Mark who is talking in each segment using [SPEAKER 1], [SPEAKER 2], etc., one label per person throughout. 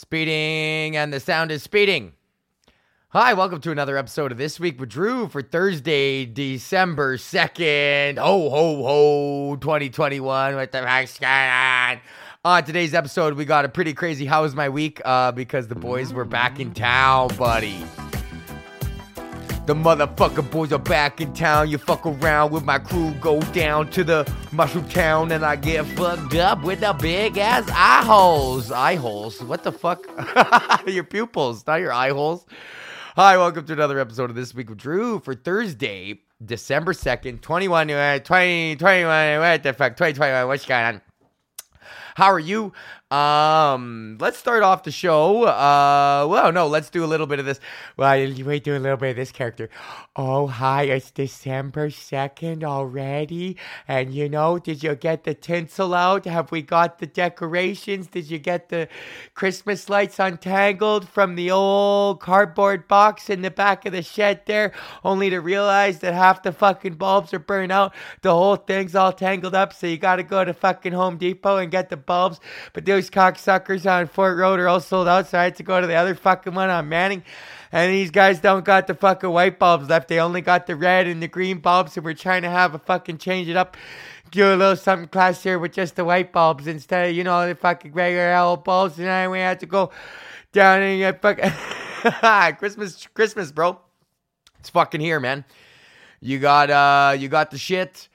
[SPEAKER 1] Speeding, and the sound is speeding. Hi, welcome to another episode of This Week with Drew for Thursday, December 2nd. Ho, ho, ho, 2021. What the heck's going on? On today's episode, we got a pretty crazy How was my week? Uh, because the boys were back in town, buddy. The motherfucker boys are back in town. You fuck around with my crew, go down to the mushroom town, and I get fucked up with the big ass eye holes. Eye holes? What the fuck? your pupils, not your eye holes. Hi, welcome to another episode of This Week with Drew for Thursday, December 2nd, 21, uh, 20, 21, what the fuck, 2021, what's going on? How are you? Um, let's start off the show. Uh, well, no, let's do a little bit of this. Well, you wait, do a little bit of this character. Oh, hi, it's December 2nd already. And you know, did you get the tinsel out? Have we got the decorations? Did you get the Christmas lights untangled from the old cardboard box in the back of the shed there? Only to realize that half the fucking bulbs are burned out. The whole thing's all tangled up, so you gotta go to fucking Home Depot and get the bulbs. But those cocksuckers on Fort Road are all sold out, so I had to go to the other fucking one on Manning. And these guys don't got the fucking white bulbs left. They only got the red and the green bulbs, so we're trying to have a fucking change it up. Do a little something classier with just the white bulbs instead of, you know, the fucking regular old bulbs. And then we had to go down and get fucking Christmas, Christmas, bro. It's fucking here, man. You got uh you got the shit.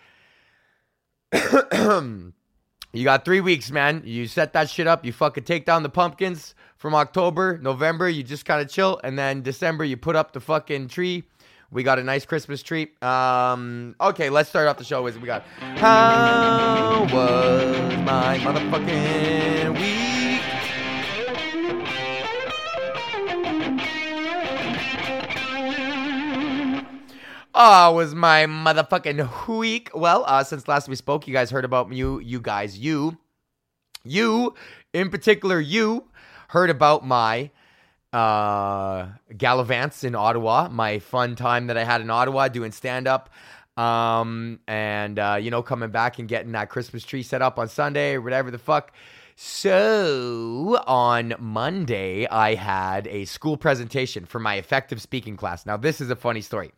[SPEAKER 1] You got three weeks, man. You set that shit up. You fucking take down the pumpkins from October, November. You just kind of chill, and then December you put up the fucking tree. We got a nice Christmas tree. Um, okay, let's start off the show with we got. How was my motherfucking week? Oh, was my motherfucking week. Well, uh, since last we spoke, you guys heard about you, you guys, you, you, in particular, you heard about my uh, gallivants in Ottawa, my fun time that I had in Ottawa doing stand up. Um, and, uh, you know, coming back and getting that Christmas tree set up on Sunday or whatever the fuck. So on Monday, I had a school presentation for my effective speaking class. Now, this is a funny story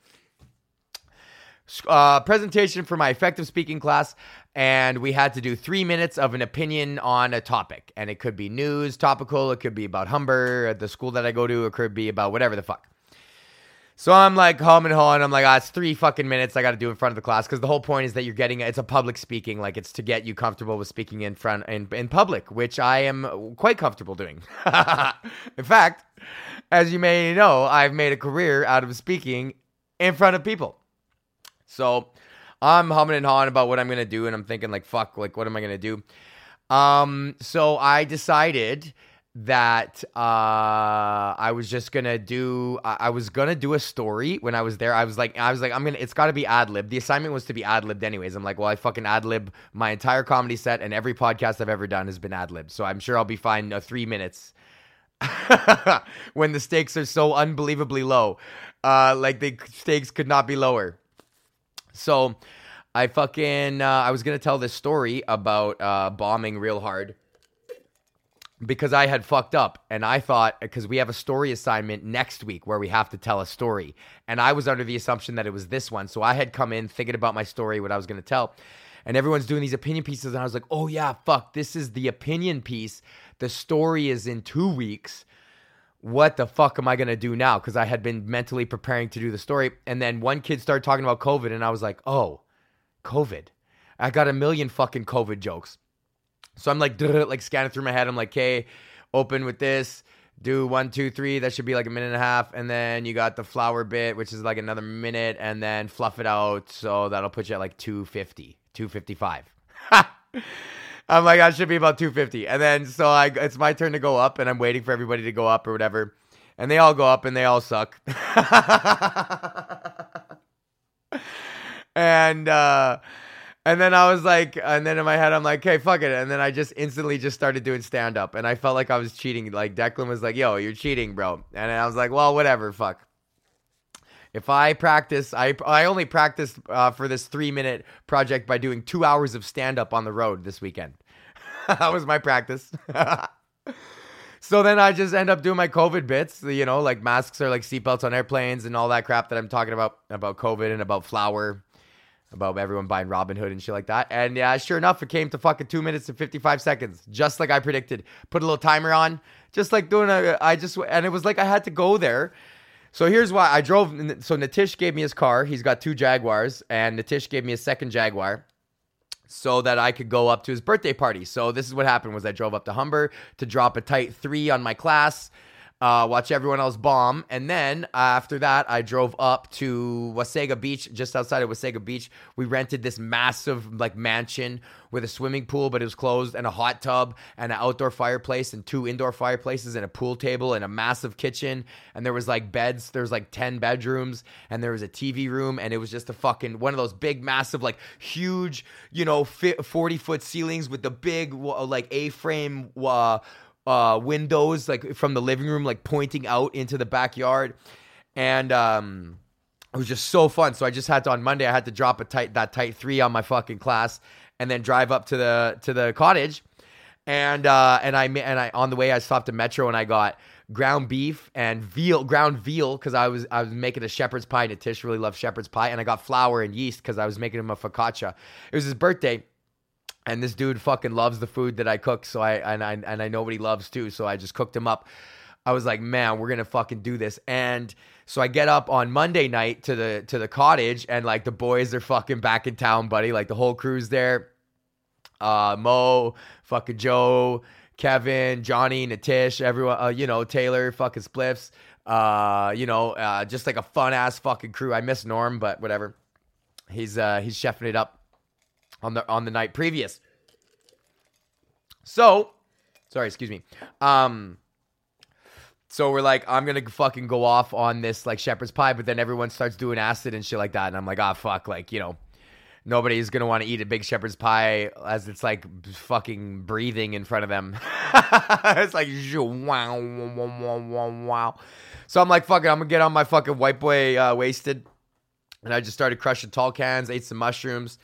[SPEAKER 1] uh, presentation for my effective speaking class, and we had to do three minutes of an opinion on a topic. And it could be news, topical, it could be about Humber at the school that I go to, it could be about whatever the fuck. So I'm like home and home. I'm like, ah, it's three fucking minutes I got to do in front of the class because the whole point is that you're getting it's a public speaking, like it's to get you comfortable with speaking in front in, in public, which I am quite comfortable doing. in fact, as you may know, I've made a career out of speaking in front of people. So I'm humming and hawing about what I'm gonna do, and I'm thinking like, fuck, like what am I gonna do? Um, so I decided that uh, I was just gonna do. I, I was gonna do a story when I was there. I was like, I was like, I'm gonna. It's got to be ad lib. The assignment was to be ad libbed anyways. I'm like, well, I fucking ad lib my entire comedy set, and every podcast I've ever done has been ad libbed. So I'm sure I'll be fine. Uh, three minutes. when the stakes are so unbelievably low, uh, like the stakes could not be lower. So I fucking uh, I was gonna tell this story about uh, bombing real hard because I had fucked up and I thought because we have a story assignment next week where we have to tell a story. And I was under the assumption that it was this one. So I had come in thinking about my story what I was gonna tell. And everyone's doing these opinion pieces and I was like oh yeah fuck this is the opinion piece. The story is in two weeks what the fuck am I gonna do now? Because I had been mentally preparing to do the story, and then one kid started talking about COVID, and I was like, oh, COVID. I got a million fucking COVID jokes. So I'm like, like scanning through my head. I'm like, okay, open with this, do one, two, three. That should be like a minute and a half, and then you got the flower bit, which is like another minute, and then fluff it out. So that'll put you at like 250, 255. I'm like, I should be about 250. And then so I it's my turn to go up and I'm waiting for everybody to go up or whatever. And they all go up and they all suck. and uh and then I was like, and then in my head, I'm like, hey, fuck it. And then I just instantly just started doing stand up. And I felt like I was cheating. Like Declan was like, yo, you're cheating, bro. And I was like, well, whatever, fuck. If I practice, I I only practiced uh, for this three minute project by doing two hours of stand up on the road this weekend. that was my practice. so then I just end up doing my COVID bits, you know, like masks or like seatbelts on airplanes and all that crap that I'm talking about about COVID and about flour, about everyone buying Robinhood and shit like that. And yeah, sure enough, it came to fucking two minutes and 55 seconds, just like I predicted. Put a little timer on, just like doing a, I just, and it was like I had to go there. So here's why I drove. So Natish gave me his car. He's got two Jaguars, and Natish gave me a second Jaguar so that I could go up to his birthday party. So this is what happened was I drove up to Humber to drop a tight three on my class, uh, watch everyone else bomb, and then after that I drove up to Wasaga Beach, just outside of Wasaga Beach. We rented this massive like mansion with a swimming pool, but it was closed, and a hot tub, and an outdoor fireplace, and two indoor fireplaces, and a pool table, and a massive kitchen, and there was like beds. There was like ten bedrooms, and there was a TV room, and it was just a fucking one of those big, massive, like huge, you know, forty foot ceilings with the big like A frame. Uh, uh, windows like from the living room, like pointing out into the backyard, and um, it was just so fun. So I just had to on Monday. I had to drop a tight that tight three on my fucking class, and then drive up to the to the cottage, and uh, and I and I on the way I stopped at Metro and I got ground beef and veal, ground veal, because I was I was making a shepherd's pie. Natish really loved shepherd's pie, and I got flour and yeast because I was making him a focaccia. It was his birthday, and this dude fucking loves the food that I cook. So I and I and I know what he loves too. So I just cooked him up. I was like, man, we're gonna fucking do this. And so I get up on Monday night to the to the cottage, and like the boys are fucking back in town, buddy. Like the whole crew's there. Uh, Mo, fucking Joe, Kevin, Johnny, Natish, everyone. Uh, you know, Taylor, fucking Spliffs. Uh, you know, uh, just like a fun ass fucking crew. I miss Norm, but whatever. He's uh he's chefing it up on the on the night previous. So, sorry, excuse me. Um, so we're like, I'm gonna fucking go off on this like shepherd's pie, but then everyone starts doing acid and shit like that, and I'm like, ah, oh, fuck, like you know, nobody's gonna want to eat a big shepherd's pie as it's like fucking breathing in front of them. it's like wow, wow, wow, wow, wow. So I'm like, fuck it, I'm gonna get on my fucking white boy uh, wasted, and I just started crushing tall cans, ate some mushrooms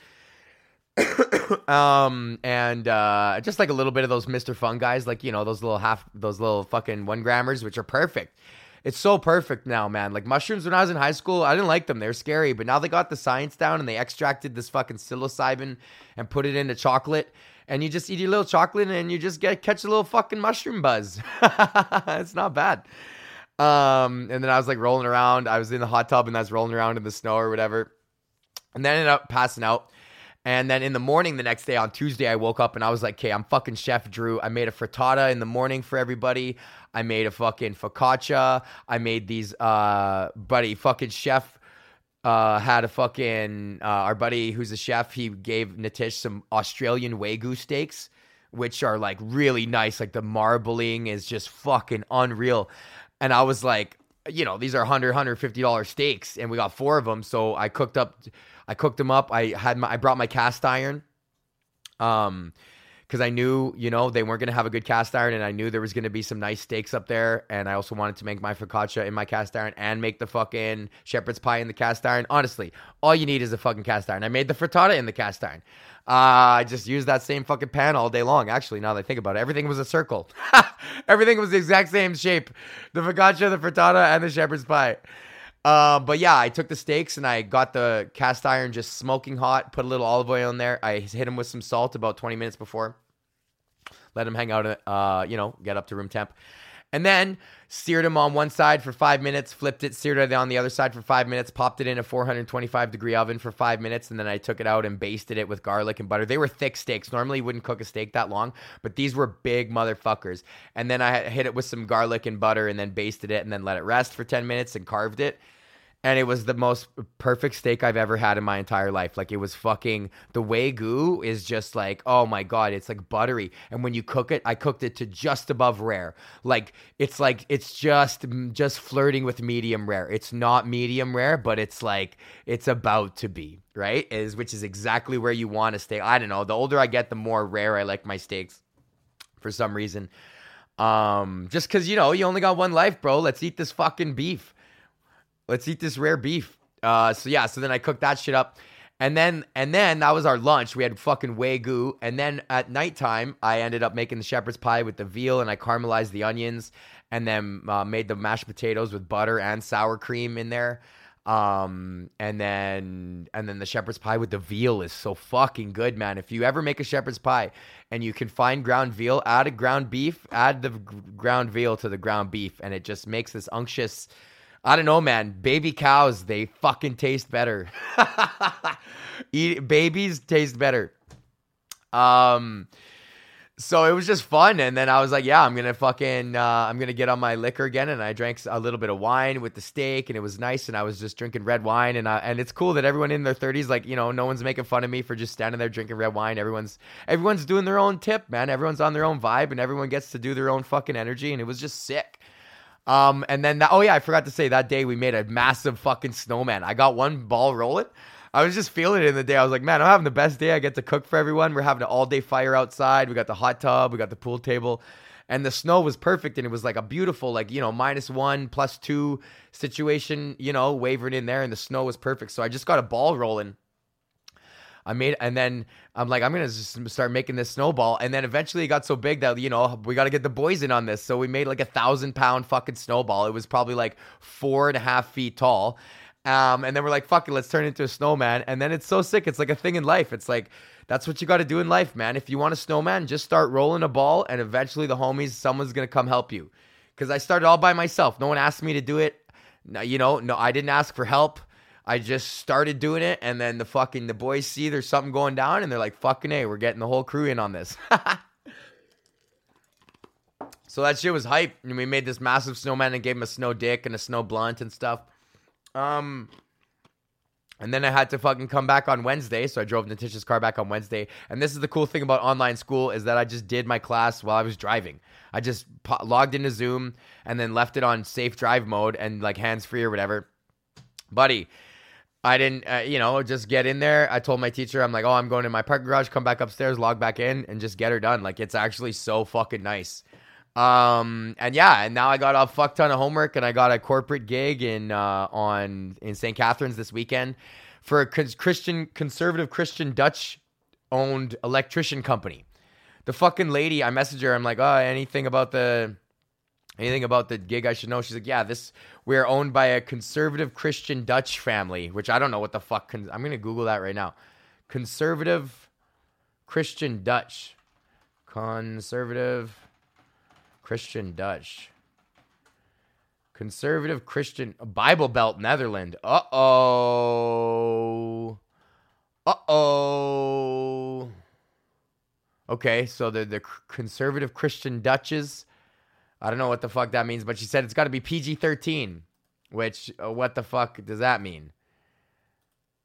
[SPEAKER 1] um and uh just like a little bit of those Mr. Fun guys, like you know those little half those little fucking one grammars, which are perfect. It's so perfect now, man. Like mushrooms when I was in high school, I didn't like them. They're scary, but now they got the science down and they extracted this fucking psilocybin and put it into chocolate. And you just eat your little chocolate and you just get catch a little fucking mushroom buzz. it's not bad. Um, and then I was like rolling around. I was in the hot tub and I was rolling around in the snow or whatever. And then ended up passing out. And then in the morning, the next day on Tuesday, I woke up and I was like, okay, I'm fucking Chef Drew. I made a frittata in the morning for everybody. I made a fucking focaccia. I made these, uh, buddy, fucking chef uh, had a fucking, uh, our buddy who's a chef, he gave Natish some Australian Wagyu steaks, which are like really nice. Like the marbling is just fucking unreal. And I was like, you know, these are 100 $150 steaks, and we got four of them. So I cooked up I cooked them up. I had my I brought my cast iron. Um because I knew, you know, they weren't going to have a good cast iron, and I knew there was going to be some nice steaks up there. And I also wanted to make my focaccia in my cast iron and make the fucking shepherd's pie in the cast iron. Honestly, all you need is a fucking cast iron. I made the frittata in the cast iron. Uh, I just used that same fucking pan all day long. Actually, now that I think about it, everything was a circle. everything was the exact same shape: the focaccia, the frittata, and the shepherd's pie. Uh, but yeah, I took the steaks and I got the cast iron just smoking hot, put a little olive oil in there. I hit them with some salt about 20 minutes before. Let them hang out, uh, you know, get up to room temp. And then seared them on one side for five minutes, flipped it, seared it on the other side for five minutes, popped it in a 425 degree oven for five minutes, and then I took it out and basted it with garlic and butter. They were thick steaks. Normally, you wouldn't cook a steak that long, but these were big motherfuckers. And then I hit it with some garlic and butter and then basted it and then let it rest for 10 minutes and carved it and it was the most perfect steak I've ever had in my entire life. Like it was fucking the wagyu is just like oh my god, it's like buttery. And when you cook it, I cooked it to just above rare. Like it's like it's just just flirting with medium rare. It's not medium rare, but it's like it's about to be right. Is which is exactly where you want to stay. I don't know. The older I get, the more rare I like my steaks. For some reason, um, just because you know you only got one life, bro. Let's eat this fucking beef let's eat this rare beef. Uh, so yeah, so then I cooked that shit up. And then and then that was our lunch. We had fucking wagyu. And then at nighttime, I ended up making the shepherd's pie with the veal and I caramelized the onions and then uh, made the mashed potatoes with butter and sour cream in there. Um and then and then the shepherd's pie with the veal is so fucking good, man. If you ever make a shepherd's pie and you can find ground veal, add a ground beef, add the ground veal to the ground beef and it just makes this unctuous I don't know, man. Baby cows, they fucking taste better. Eat, babies taste better. Um, so it was just fun, and then I was like, yeah, I'm gonna fucking, uh, I'm gonna get on my liquor again, and I drank a little bit of wine with the steak, and it was nice, and I was just drinking red wine, and I, and it's cool that everyone in their 30s, like, you know, no one's making fun of me for just standing there drinking red wine. Everyone's, everyone's doing their own tip, man. Everyone's on their own vibe, and everyone gets to do their own fucking energy, and it was just sick. Um, and then that, oh yeah, I forgot to say that day we made a massive fucking snowman. I got one ball rolling. I was just feeling it in the day. I was like, man, I'm having the best day. I get to cook for everyone. We're having an all day fire outside. We got the hot tub. We got the pool table. And the snow was perfect. And it was like a beautiful, like, you know, minus one, plus two situation, you know, wavering in there. And the snow was perfect. So I just got a ball rolling. I made, and then I'm like, I'm gonna just start making this snowball, and then eventually it got so big that you know we got to get the boys in on this. So we made like a thousand pound fucking snowball. It was probably like four and a half feet tall, um, and then we're like, fuck it, let's turn it into a snowman. And then it's so sick. It's like a thing in life. It's like that's what you got to do in life, man. If you want a snowman, just start rolling a ball, and eventually the homies, someone's gonna come help you. Because I started all by myself. No one asked me to do it. No, you know, no, I didn't ask for help. I just started doing it, and then the fucking the boys see there's something going down, and they're like, "Fucking a, we're getting the whole crew in on this." so that shit was hype, and we made this massive snowman and gave him a snow dick and a snow blunt and stuff. Um, and then I had to fucking come back on Wednesday, so I drove Natish's car back on Wednesday. And this is the cool thing about online school is that I just did my class while I was driving. I just po- logged into Zoom and then left it on safe drive mode and like hands free or whatever. Buddy, I didn't, uh, you know, just get in there. I told my teacher, I'm like, oh, I'm going in my parking garage, come back upstairs, log back in, and just get her done. Like, it's actually so fucking nice. Um, and yeah, and now I got a fuck ton of homework, and I got a corporate gig in uh, on in St. Catharines this weekend for a Christian conservative Christian Dutch owned electrician company. The fucking lady, I messaged her. I'm like, oh, anything about the anything about the gig I should know? She's like, yeah, this we're owned by a conservative Christian Dutch family, which I don't know what the fuck. Con- I'm gonna Google that right now. Conservative Christian Dutch, conservative Christian Dutch, conservative Christian Bible Belt Netherlands. Uh oh. Uh oh. Okay, so the the conservative Christian Dutches I don't know what the fuck that means, but she said it's got to be PG 13, which, uh, what the fuck does that mean?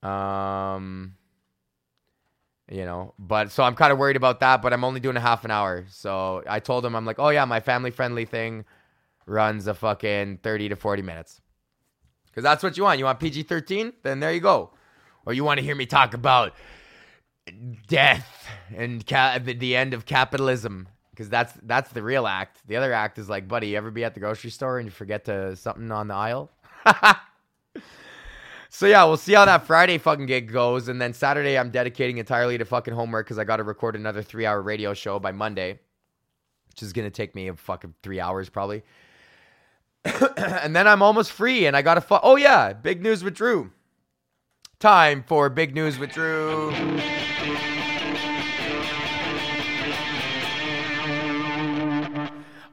[SPEAKER 1] Um, you know, but so I'm kind of worried about that, but I'm only doing a half an hour. So I told him, I'm like, oh yeah, my family friendly thing runs a fucking 30 to 40 minutes. Because that's what you want. You want PG 13? Then there you go. Or you want to hear me talk about death and ca- the end of capitalism because that's that's the real act. The other act is like, buddy, you ever be at the grocery store and you forget to something on the aisle? so yeah, we'll see how that Friday fucking gig goes, and then Saturday I'm dedicating entirely to fucking homework because I got to record another three hour radio show by Monday, which is gonna take me a fucking three hours probably. and then I'm almost free, and I got to. fuck. oh yeah, big news with Drew. Time for big news with Drew.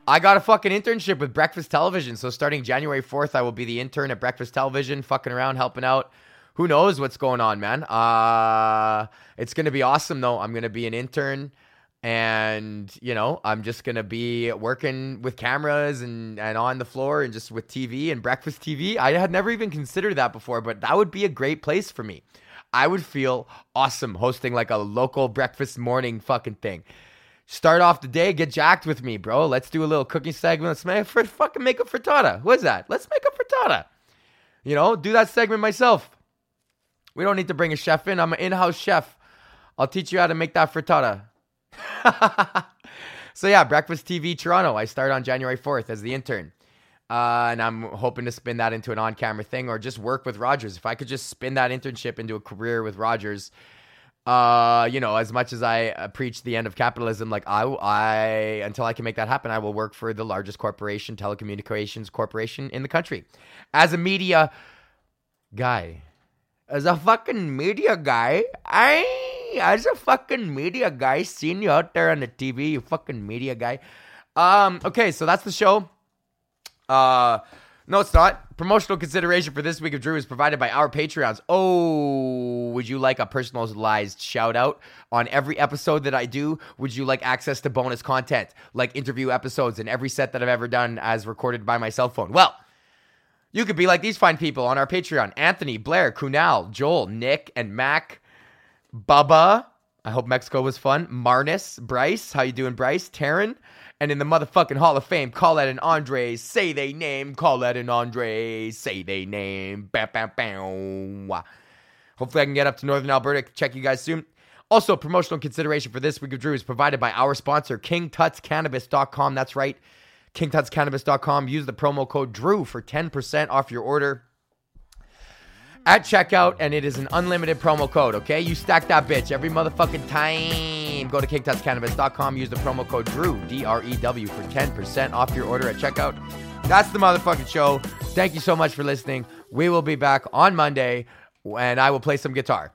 [SPEAKER 1] I got a fucking internship with Breakfast Television. So starting January 4th, I will be the intern at Breakfast Television, fucking around, helping out. Who knows what's going on, man? Uh, it's going to be awesome, though. I'm going to be an intern and, you know, I'm just going to be working with cameras and, and on the floor and just with TV and breakfast TV. I had never even considered that before, but that would be a great place for me. I would feel awesome hosting like a local breakfast morning fucking thing start off the day, get jacked with me, bro. Let's do a little cooking segment. Let's make for fucking make a frittata. What's that? Let's make a frittata. You know, do that segment myself. We don't need to bring a chef in. I'm an in-house chef. I'll teach you how to make that frittata. so yeah, Breakfast TV Toronto. I start on January 4th as the intern. Uh, and I'm hoping to spin that into an on camera thing or just work with Rogers. If I could just spin that internship into a career with Rogers, uh, you know, as much as I uh, preach the end of capitalism, like I, I, until I can make that happen, I will work for the largest corporation, telecommunications corporation in the country, as a media guy, as a fucking media guy. I, as a fucking media guy, seeing you out there on the TV, you fucking media guy. Um, okay, so that's the show. Uh, no, it's not. Promotional consideration for this week of Drew is provided by our Patreons. Oh, would you like a personalized shout out on every episode that I do? Would you like access to bonus content like interview episodes and every set that I've ever done as recorded by my cell phone? Well, you could be like these fine people on our Patreon Anthony, Blair, Kunal, Joel, Nick, and Mac, Bubba. I hope Mexico was fun. Marnus, Bryce. How you doing, Bryce? Taryn. And in the motherfucking Hall of Fame, call that an Andre, say they name, call that an Andre, say they name. Bam, bam, bam. Hopefully, I can get up to Northern Alberta. Check you guys soon. Also, promotional consideration for this week of Drew is provided by our sponsor, KingTutsCannabis.com. That's right, KingTutsCannabis.com. Use the promo code Drew for 10% off your order at checkout, and it is an unlimited promo code, okay? You stack that bitch every motherfucking time. Go to kingtutscannabis.com, use the promo code DREW, D R E W, for 10% off your order at checkout. That's the motherfucking show. Thank you so much for listening. We will be back on Monday, and I will play some guitar.